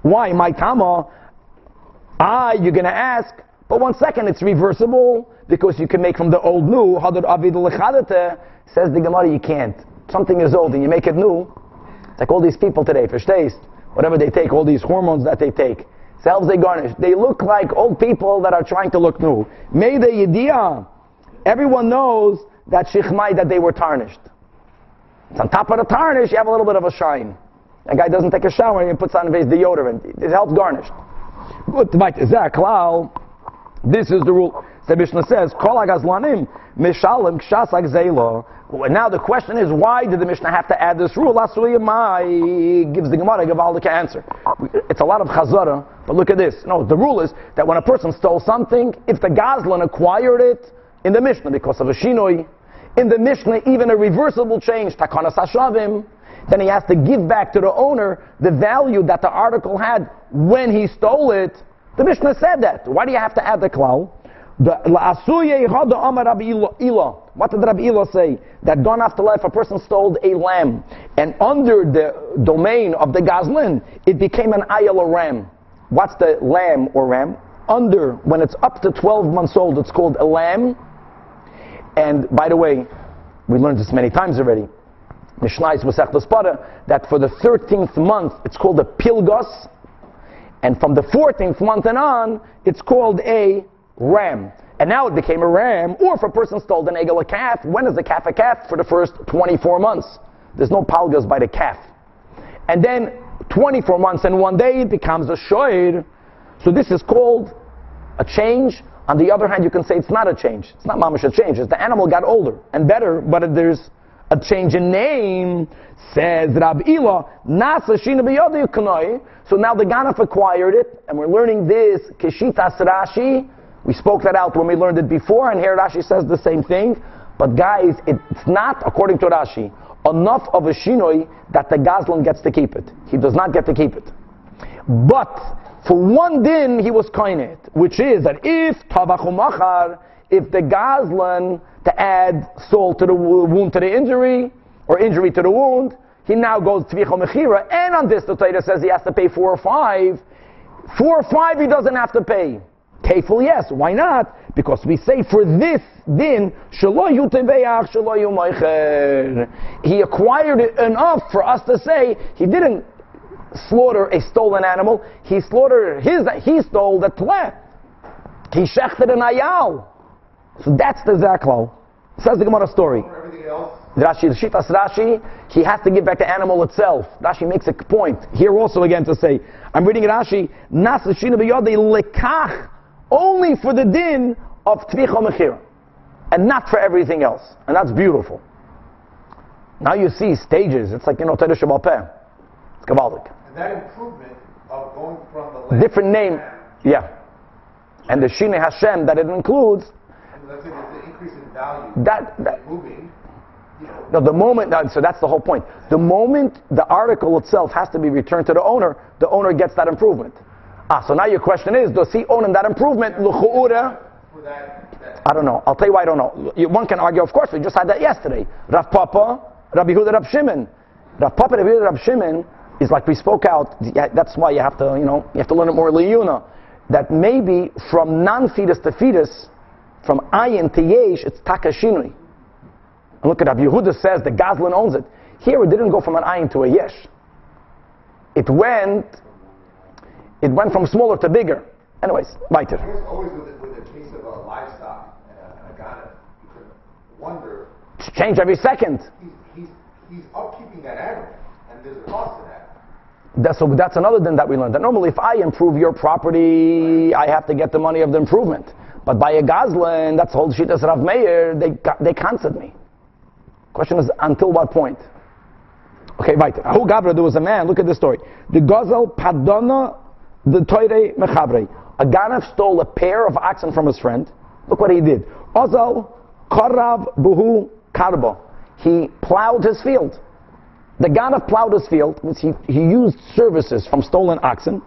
Why? My Tama, ah, you're going to ask, but one second, it's reversible because you can make from the old new. Hadar Avid says the Gemara, you can't. Something is old and you make it new. It's like all these people today, verstehst? Whatever they take, all these hormones that they take, selves they garnish. They look like old people that are trying to look new. May the yediyah. Everyone knows that shichmai that they were tarnished. It's on top of the tarnish, you have a little bit of a shine. A guy doesn't take a shower and he puts on his deodorant. It helps garnish. Klal? This is the rule. The Mishnah says, Kol agazlanim mishalim kshas. Now the question is, why did the Mishnah have to add this rule? Asuyamai gives the Gemara a Gavaldic answer. It's a lot of chazara, but look at this. No, the rule is that when a person stole something, if the Gazlan acquired it in the Mishnah because of a shinoi, in the Mishnah, even a reversible change, takanas hashavim, then he has to give back to the owner the value that the article had when he stole it. The Mishnah said that. Why do you have to add the klal? What did Rabbi Ila say? That gone after life, a person stole a lamb, and under the domain of the Gazlin, it became an ayal or ram. What's the lamb or ram? Under, when it's up to 12 months old, it's called a lamb. And by the way, we learned this many times already. Mishnah is that for the 13th month, it's called a pilgos, and from the 14th month and on, it's called a ram. And now it became a ram, or if a person stole an egel, a calf, when is a calf a calf? For the first 24 months. There's no palgas by the calf. And then 24 months and one day it becomes a shoir. So this is called a change. On the other hand, you can say it's not a change. It's not mamash a change. It's the animal got older and better, but there's a change in name. Says Rab Ila, Nasa Shina So now the Ganaf acquired it, and we're learning this Keshitas Rashi we spoke that out when we learned it before, and here Rashi says the same thing. But guys, it's not, according to Rashi, enough of a shinoi that the Gazlan gets to keep it. He does not get to keep it. But for one din, he was kainet, which is that if tavachumachar, if the Gazlan to add salt to the wound to the injury, or injury to the wound, he now goes tvicha mechira, and on this the Torah says he has to pay four or five. Four or five he doesn't have to pay. Kefil, yes. Why not? Because we say for this din, he acquired it enough for us to say he didn't slaughter a stolen animal. He slaughtered his. He stole the tle. He shechted an ayal. So that's the zaklo. Says the Gemara story. Rashi, the Shitas Rashi, he has to give back the animal itself. Rashi makes a point here also again to say, I'm reading Rashi, Nas lekach only for the din of tvicha mechira, and not for everything else. And that's beautiful. Now you see stages. It's like you know Torah Shabbat. It's Kabbalic. And that improvement of going from the different name, yeah, and the Shine Hashem that it includes. Let's say there's an increase in value. That that moving. No, the moment, so that's the whole point. The moment the article itself has to be returned to the owner, the owner gets that improvement. Ah, so now your question is, does he own in that improvement? I don't know. I'll tell you why I don't know. One can argue, of course, we just had that yesterday. Rav Papa, Rabbi Huda, Rav Shimon. Rav Papa, Rabbi Huda, Rav Shimon is like we spoke out. That's why you have to, you know, you have to learn it more liyuna. That maybe from non-fetus to fetus, from ayin to yesh, it's takashinui. And look at Rabbi Yehuda says the Gazlan owns it. Here it didn't go from an ayin to a yesh. It went it went from smaller to bigger. Anyways, weiter. I guess always with the, with the case of a livestock and a, ghana, you can wonder. Change every second. He's, he's, he's upkeeping that animal, and there's a cost to that. That's, so that's another thing that we learned. That normally, if I improve your property, I have to get the money of the improvement. But by a Gazlan, that's whole shit as Rav Meir, they, they cancelled me. Question is, until what point? Okay, right. Who Gabra, there was a man, look at this story. The Gazel Padona the Toire Mechabre. A Ganav stole a pair of oxen from his friend. Look what he did. Ozal Karav Buhu Karbo. He plowed his field. The Ganav plowed his field, he, he used services from stolen oxen.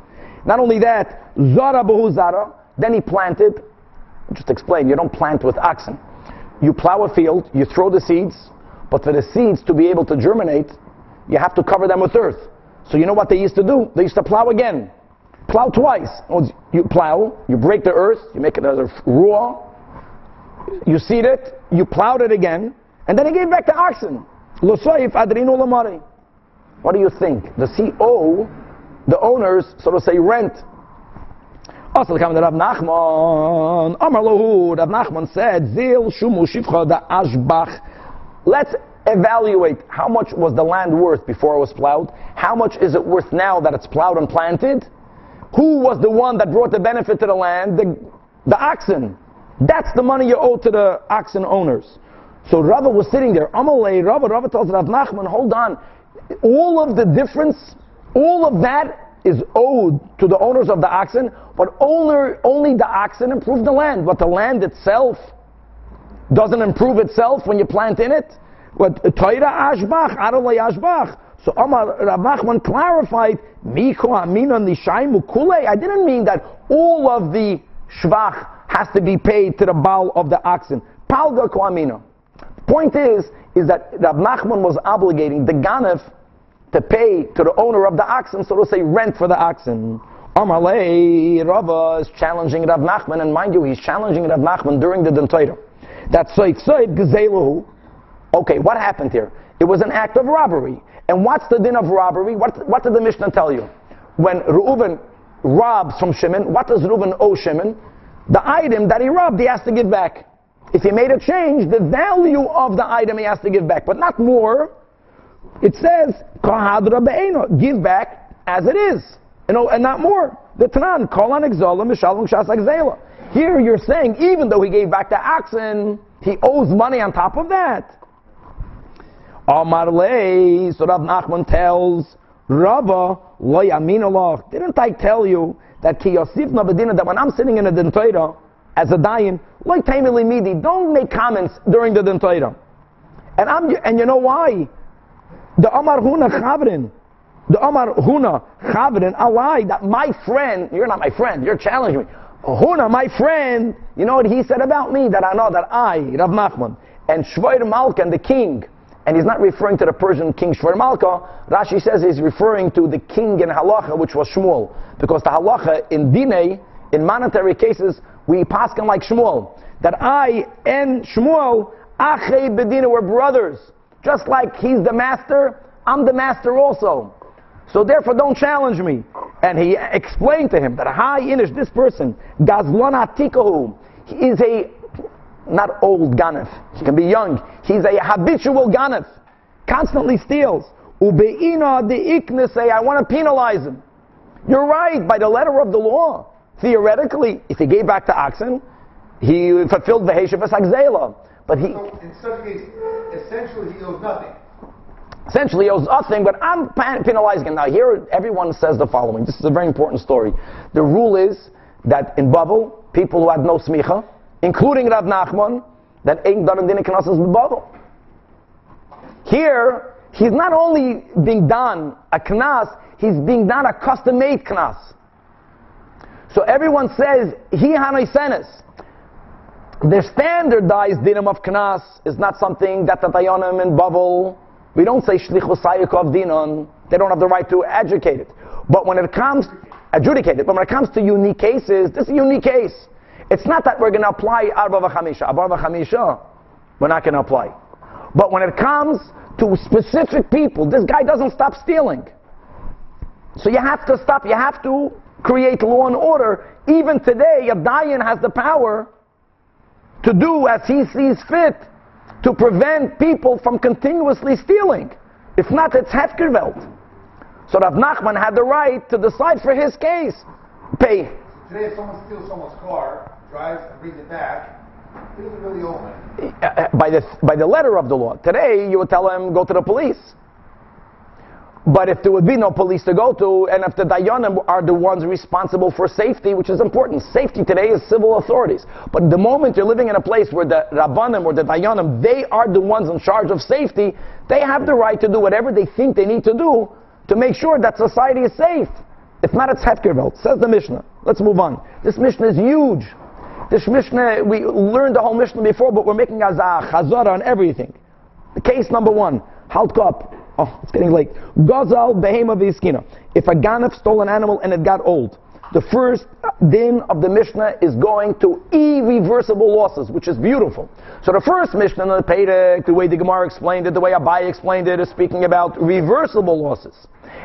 Not only that, Zara Buhu Zara, then he planted. Just explain, you don't plant with oxen. You plow a field, you throw the seeds, but for the seeds to be able to germinate, you have to cover them with earth. So you know what they used to do? They used to plow again plow twice. Oh, you plow, you break the earth, you make it as a raw, you seed it, you plowed it again, and then he gave back the oxen. What do you think? The he owe the owners, so to say, rent? Also, the Rav Nachman, Amar Lohud, Rav Nachman said, Zil Shumu Shivcha da Ashbach. Let's evaluate how much was the land worth before it was plowed, How much is it worth now that it's plowed and planted? Who was the one that brought the benefit to the land? The, the oxen. That's the money you owe to the oxen owners. So Rava was sitting there. Amalei, Rava, Rava tells Rav Nachman, hold on. All of the difference, all of that is owed to the owners of the oxen, but only, only the oxen improve the land. But the land itself doesn't improve itself when you plant in it. What Toira Ashbach, Adolai Ashbach. So Amar Rav Nachman clarified, Miko Amina Nishaimu Kule. I didn't mean that all of the Shvach has to be paid to the Baal of the oxen. Palga Koamina. Point is, is that Rav Nachman was obligating the Ganef to pay to the owner of the oxen, so to say, rent for the oxen. Amalei Rava is challenging Rav Nachman, and mind you, he's challenging Rav Nachman during the Dentaira. That's Soik Soik Gezelahu. Okay, what happened here? It was an act of robbery. And what's the din of robbery? What, what did the Mishnah tell you? When Reuven robs from Shimon, what does Reuven owe Shimon? The item that he robbed, he has to give back. If he made a change, the value of the item he has to give back, but not more. It says, give back as it is, you oh, know, and not more. The Tanan, kolan exola, mishalom shas Here you're saying, even though he gave back the oxen, he owes money on top of that. Amar lei, so Rav Nachman tells Rava, lo yamin Allah. Didn't I tell you that ki yosif bedina that when I'm sitting in a dentoira as a dayan, like taimili midi, don't make comments during the dentoira. And I'm and you know why? The Amar Huna Chavrin, the Amar Huna Chavrin, lied that my friend, you're not my friend, you're challenging me. Huna, my friend, you know what he said about me? That I know that I, Rav Nachman, and Shvoir Malkan, the king, and he's not referring to the Persian king Shvar Malka. Rashi says he's referring to the king in halacha, which was Shmuel, because the halacha in dine, in monetary cases, we pass him like Shmuel. That I and Shmuel, Achei Bedina, were brothers. Just like he's the master, I'm the master also. So therefore, don't challenge me. And he explained to him that Hi Inish, this person, Gazlon Atikahu, is a not old ganef. He can be young. He's a habitual ganef. Constantly steals. Ubeina the ikna say, I want to penalize him. You're right, by the letter of the law. Theoretically, if he gave back to oxen, he fulfilled the Heshevas Agzela. But he. So in such case, essentially he owes nothing. Essentially, he owes nothing, but I'm penalizing him. Now, here everyone says the following. This is a very important story. The rule is that in Babel, people who had no smicha, including Rav Nachman, that ain't done in Dinah Knasas B'Bavel. Here, he's not only being done a knas, he's being done a custom-made knas. So everyone says, he hanoi senes. The standardized dinam of knas is not something that the Dayanim in Bavel, we don't say shlich v'sayikov dinon, they don't have the right to adjudicate it. But when it comes, adjudicate it, but when it comes to unique cases, this is a unique case. It's not that we're going to apply Arba v'chamisha. Arba v'chamisha, we're not going to apply. But when it comes to specific people, this guy doesn't stop stealing. So you have to stop. You have to create law and order. Even today, a Dayan has the power to do as he sees fit to prevent people from continuously stealing. If not, it's Hefkerveld. So Rav Nachman had the right to decide for his case. Pay. Today, if someone steals someone's car, drives and brings it back, he doesn't really own it. Uh, by the, by the letter of the law. Today, you would tell him, go to the police. But if there would be no police to go to, and if the Dayanim are the ones responsible for safety, which is important, safety today is civil authorities. But the moment you're living in a place where the Rabbanim or the Dayanim, they are the ones in charge of safety, they have the right to do whatever they think they need to do to make sure that society is safe. If not, it's Hefkerveld, says the Mishnah. Let's move on. This Mishnah is huge. This Mishnah, we learned the whole Mishnah before, but we're making a chazara on everything. The case number one, Haltkop. Oh, it's getting late. Gazal behema v'iskina. If a ganef stole an animal and it got old, the first din of the Mishnah is going to irreversible losses, which is beautiful. So the first Mishnah the Pedic, the way the Gemara explained it, the way Abai explained it, is speaking about reversible losses.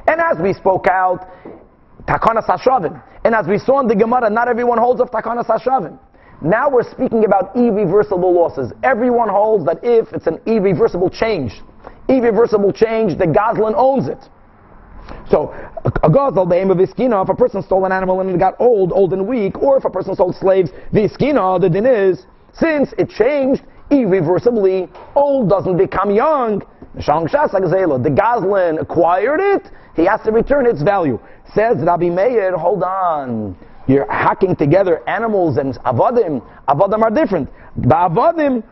And as we spoke out, Takana Sashavim. And as we saw in the Gemara, not everyone holds of Takana Sashavim. Now we're speaking about irreversible losses. Everyone holds that if it's an irreversible change, irreversible change, the Goslin owns it. So, a a the be'em of iskina, if a person stole an animal and it got old, old and weak, or if a person sold slaves, the iskina, the din is, since it changed irreversibly, old doesn't become young. The Goslin acquired it, he has to return its value. Says Rabbi Meir, hold on. You're hacking together animals and avadim. Avadim are different. Ba'avadim,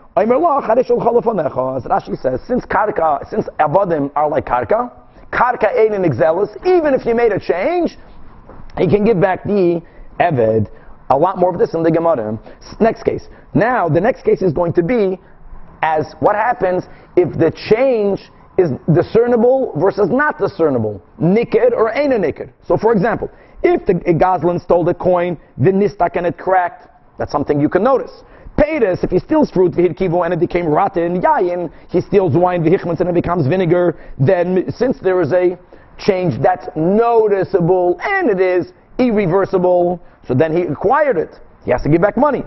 Rashi says, since karka, since avadim are like karka, karka ein in exelis, even if you made a change, he can give back the eved. A lot more of this in the Gemara. Next case. Now, the next case is going to be as what happens if the change is discernible versus not discernible, niked or ain't a niked. So, for example, if the a Goslin stole the coin, the nistak and it cracked, that's something you can notice. Peiris, if he steals fruit, v'hid kivu, and it became rotten, yayin, he steals wine, v'hichmans, and it becomes vinegar, then since there is a change that's noticeable and it is irreversible, so then he acquired it. He has to give back money.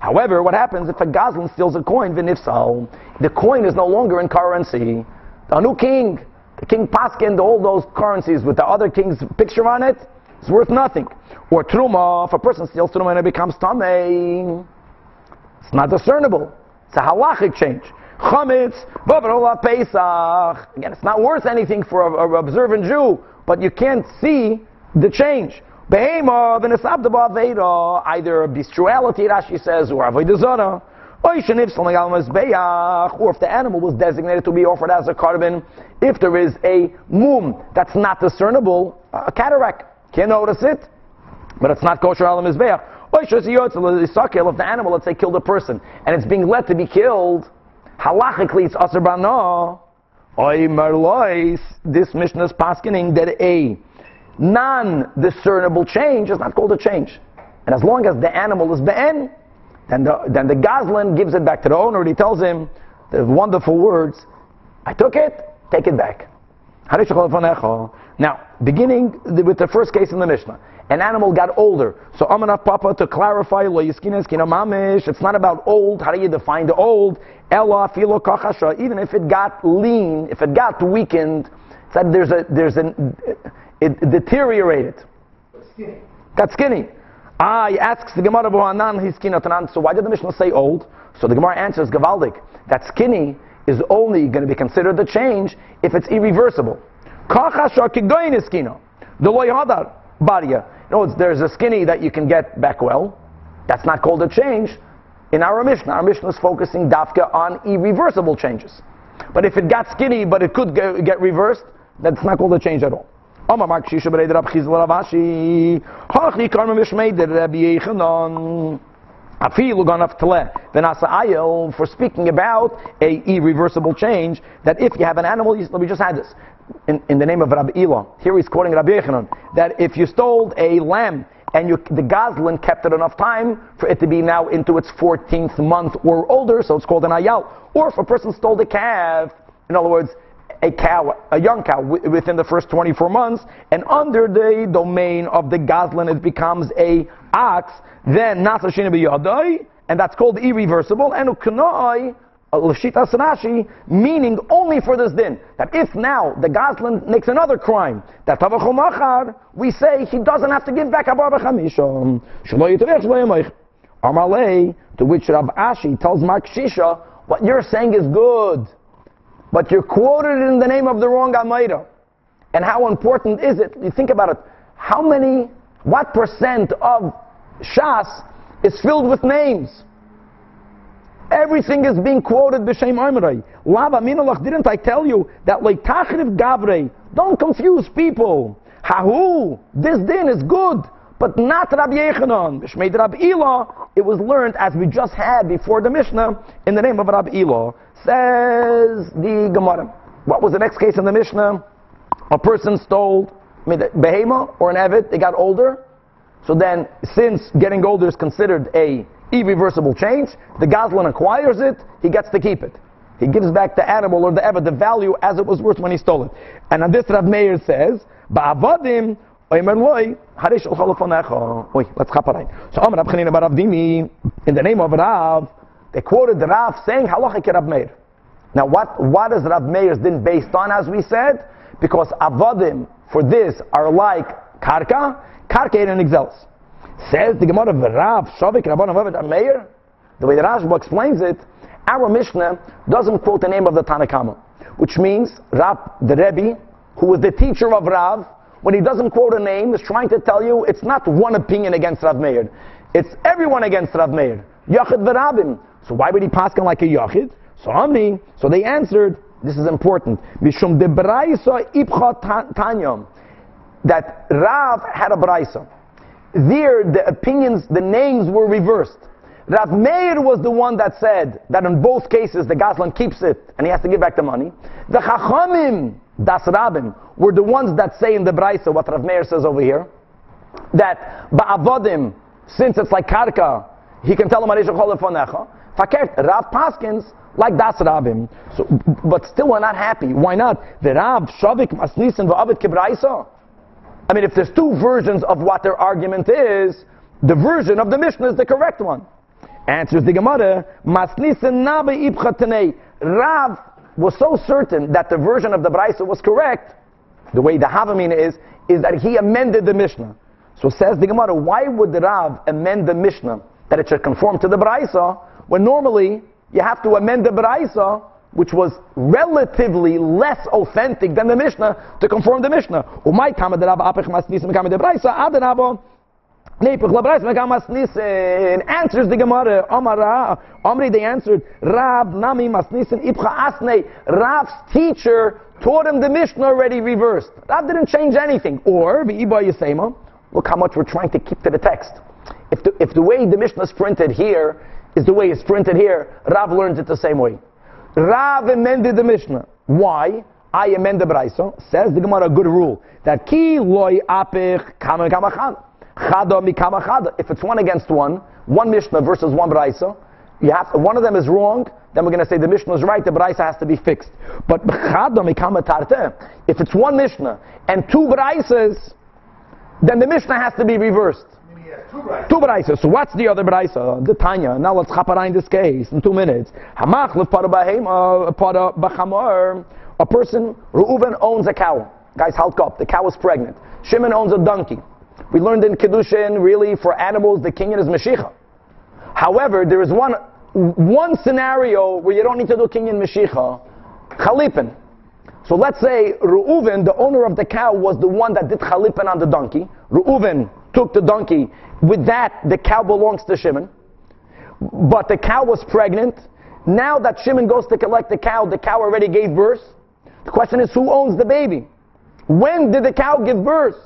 However, what happens if a Goslin steals a coin, v'nifsal, the coin is no longer in currency. A new king, the king paskined all those currencies with the other king's picture on it, it's worth nothing. Or truma, if a person steals truma and it becomes tamei, it's not discernible. It's a halachic change. Chametz, Babarola Pesach. Again, it's not worth anything for an observant Jew, but you can't see the change. Behema, either bestiality, Rashi says, or avodah. Or if the animal was designated to be offered as a korban, if there is a mum that's not discernible, a cataract, can't notice it, but it's not kosher al mizbeach. Or if the animal, let's say, killed a person, and it's being led to be killed, halachically it's aser bana. This Mishnah is paskening that a non-discernible change is not called a change. And as long as the animal is be'en, then the, then the Goslin gives it back to the owner and he tells him the wonderful words, I took it, take it back. Now, beginning with the first case in the Mishnah, an animal got older. So Amanaf Papa to clarify, lo yiskina skina mamish. It's not about old. How do you define the old? Ella filo kachasha. Even if it got lean, if it got weakened, it's that there's a there's an it deteriorated. Skinny. Got skinny. He asks the Gemara Bohanan his tanan. So why did the Mishnah say old? So the Gemara answers Gavaldik. That skinny is only going to be considered a change if it's irreversible. Baria. Other words, there's a skinny that you can get back well. That's not called a change. In our Mishnah, our Mishnah is focusing dafka on irreversible changes. But if it got skinny, but it could get reversed, that's not called a change at all. Amar Mar Kashisha Berei Rav Chisda Ravashi. Hachli Karma Mishmei Der Rabbi Yechanan. Afilu ganav tele v'nasa ayel for speaking about a irreversible change. That if you have an animal, we just had this in, in the name of Rabbi Elah. Here he's quoting Rabbi Yechanan that if you stole a lamb and you, the Goslin kept it enough time for it to be now into its 14th month or older, so it's called an ayal. Or if a person stole the calf, in other words, a cow, a young cow, wi- within the first 24 months, and under the domain of the Goslin it becomes a ox, then Nasa Shina and that's called irreversible, and Ukanoi, uh, Lashita Sanashi, meaning only for this din. That if now the Goslin makes another crime, that Tavachol Machar, we say he doesn't have to give back Abar Shlo Amalei, to which Rav Ashi tells Mar Kashisha, what you're saying is good, but you're quoted in the name of the wrong Amaira. And how important is it? You think about it. How many, what percent of Shas is filled with names? Everything is being quoted b'shem Amrei. Lava minolach, didn't I tell you that like tachriv gavrei? Don't confuse people. Hahu, this din is good, but not Rabbi Yechanan. B'shmei Rabbi Elah, it was learned as we just had before the Mishnah in the name of Rabbi Elah. Says the Gemara. What was the next case in the Mishnah? A person stole behema or an evet, they got older. So then, since getting older is considered a irreversible change, the Goslin acquires it, he gets to keep it. He gives back the animal or the evet, the value as it was worth when he stole it. And on this Rav Meir says, Ba'avadim, Oimer. Oy, let's hop right. So Amar Rav Chanina bar Rav Dimi, in the name of Rav, they quoted Rav saying, halacha ke Rav Meir. Now what, what is Rav Meir's din based on, as we said? Because avodim for this are like karka, karka and exels. Says the Gemara of Rav Shavik Rabban Avavid Meir. The way the Rashba explains it, our Mishnah doesn't quote the name of the Tanakama, which means Rav, the Rebbe, who was the teacher of Rav, when he doesn't quote a name, is trying to tell you it's not one opinion against Rav Meir. It's everyone against Rav Meir. Yachid v'Rabim. So why would he pass him like a Yachid? So Amri, so they answered, this is important, Mishum de Braisa Ipcha Tanyam, that Rav had a Braisa. There, the opinions, the names were reversed. Rav Meir was the one that said that in both cases the Gazlan keeps it and he has to give back the money. The Chachamim, Das Rabim, were the ones that say in the Braisa what Rav Meir says over here, that Ba'avodim, since it's like Karka, he can tell him Arisha Cholefonecha. Fakert, Rav Paskins, like Das Rabim. So, but still we're not happy. Why not? The Rav, Shavik, Masnisin, Va'avid Kibraisa. I mean, if there's two versions of what their argument is, the version of the Mishnah is the correct one. Answers the Gemara, Masnisin Nabe Ibchatanei. Rav was so certain that the version of the Braisa was correct, the way the Havamina is, is that he amended the Mishnah. So says the Gemara, why would Rav amend the Mishnah that it should conform to the Braisa, when normally you have to amend the Braisa, which was relatively less authentic than the Mishnah, to conform the Mishnah. Nepich labrais megamas nisin. Answers the Gemara. Amara. Amri they answered. Rab nami masnisin ipcha asne. Rav's teacher taught him the Mishnah already reversed. Rav didn't change anything. Or v'iba yisema. Look how much we're trying to keep to the text. If the, if the way the Mishnah is printed here is the way it's printed here, Rav learns it the same way. Rav amended the Mishnah. Why? I amend the Braisa. Says the Gemara a good rule that ki loy apich kama kama chana. Chada mikama chada. If it's one against one, one Mishnah versus one Braisa, you have to, one of them is wrong, then we're going to say the Mishnah is right, the Braisa has to be fixed. But chada mikama tarte. If it's one Mishnah and two Braisas, then the Mishnah has to be reversed. Two Braisas. So what's the other Braisa? The Tanya. Now let's chapara in this case in two minutes. Hamach para. A person, Reuven owns a cow. Guys, halt up. The cow is pregnant. Shimon owns a donkey. We learned in Kedushin, really, for animals, the kinyan is Meshicha. However, there is one, one scenario where you don't need to do kinyan Meshicha, Chalipin. So let's say Reuven, the owner of the cow, was the one that did Chalipin on the donkey. Reuven took the donkey. With that, the cow belongs to Shimon. But the cow was pregnant. Now that Shimon goes to collect the cow, the cow already gave birth. The question is, who owns the baby? When did the cow give birth?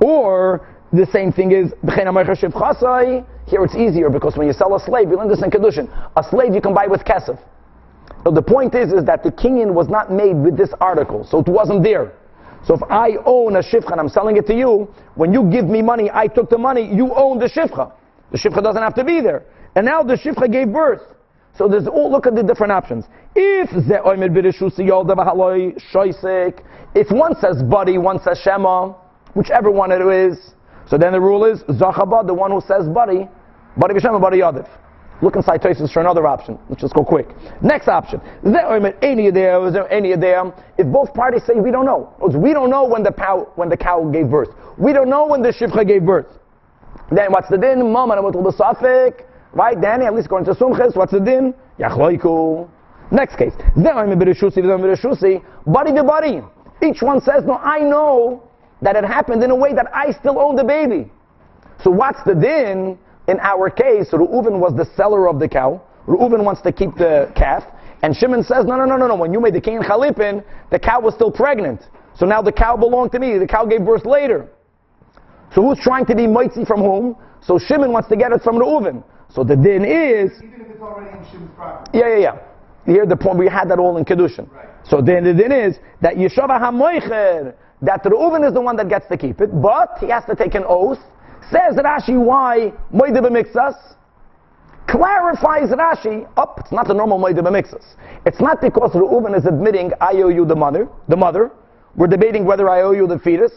Or the same thing is here it's easier because when you sell a slave, you learn this in Kedushin. A slave you can buy with kesef. So the point is, is that the kinyan was not made with this article, so it wasn't there. So if I own a shifcha and I'm selling it to you, when you give me money, I took the money, you own the shifcha. The shifcha doesn't have to be there. And now the shifcha gave birth. So there's all look at the different options. If if one says buddy, one says shema, whichever one it is, so then the rule is zachaba, the one who says buddy, buddy b'shema, buddy yadif. Look inside Tosis for another option. Let's just go quick. Next option. Is there any there? Is there any there? If both parties say we don't know, we don't know when the cow when the cow gave birth. We don't know when the shivcha gave birth. Then what's the din? Mom and the safik. Right, Danny, at least according to Sumches, what's the din? Yachloiku. Next case. Buddy to buddy. Each one says, no, I know that it happened in a way that I still own the baby. So what's the din? In our case, Reuven was the seller of the cow. Reuven wants to keep the calf. And Shimon says, no, no, no, no, no. When you made the king Chalipin, the cow was still pregnant. So now the cow belonged to me. The cow gave birth later. So who's trying to be mitzi from whom? So Shimon wants to get it from Reuven. So the din is... Even if it's already in Shimon's property. Yeah, yeah, yeah. Here the point, we had that all in Kedushin. Right. So then the din is that Yeshava HaMoicher, that Reuven is the one that gets to keep it, but he has to take an oath. Says Rashi why Moide. Clarifies Rashi, up, it's not the normal Moide. It's not because Reuven is admitting I owe you the mother, the mother. We're debating whether I owe you the fetus.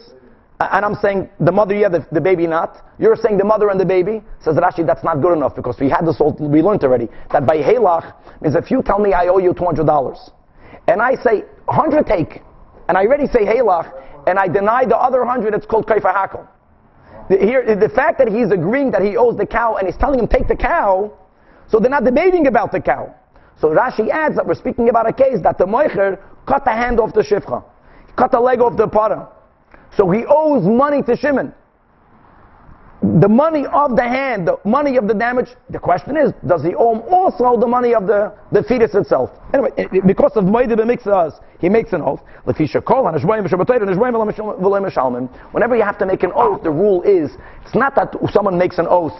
And I'm saying the mother, yeah, the, the, baby not. You're saying the mother and the baby. Says Rashi, that's not good enough because we had this all, we learned already. That by Halach means if you tell me I owe you $200 and I say 100 take and I already say Halach, and I deny the other hundred, it's called Kaifa Hakel. The, here, the fact that he's agreeing that he owes the cow and he's telling him take the cow, so they're not debating about the cow. So Rashi adds that we're speaking about a case that the Moicher cut the hand off the Shifcha, cut the leg off the Para. So he owes money to Shimon. The money of the hand, the money of the damage, the question is, does he owe also the money of the, the fetus itself? Anyway, because of Moed B'Mixas, he makes an oath. Whenever you have to make an oath, the rule is, it's not that someone makes an oath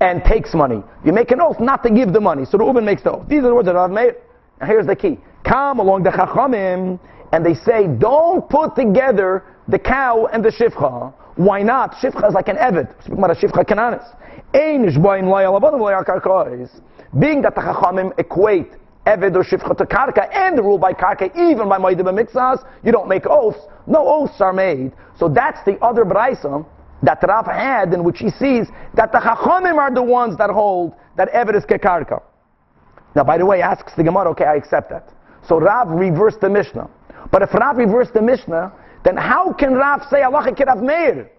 and takes money. You make an oath not to give the money. So the Reuben makes the oath. These are the words that I've made. Now here's the key. Come along the Chachamim, and they say, don't put together the cow and the shifcha. Why not? Shifcha is like an evet. Speaking about a shifcha kananis. Being that the Chachamim equate Eved or Shifcha to Karka, and the rule by Karka, even by Moedim Mixas, you don't make oaths. No oaths are made. So that's the other Braisa that Rav had, in which he sees that the Chachamim are the ones that hold that Eved is Kekarka. Now, by the way, asks the Gemara, okay, I accept that. So Rav reversed the Mishnah. But if Rav reversed the Mishnah, then how can Rav say Allah Kirav Meir?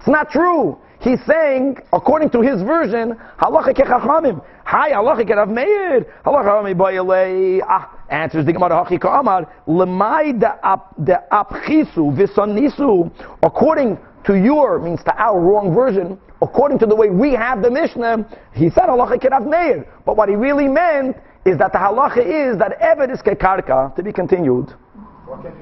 It's not true. He's saying, according to his version, halacha kechachamim. Hi, halacha kerav meir. Halacha rami bayalei. Ah, answers the Gemara hachi ka'amar. Lemai de apchisu v'sonisu. According to your, means to our wrong version, according to the way we have the Mishnah, he said halacha kerav meir. But what he really meant is that the halacha is that Eved is kekarka, to be continued.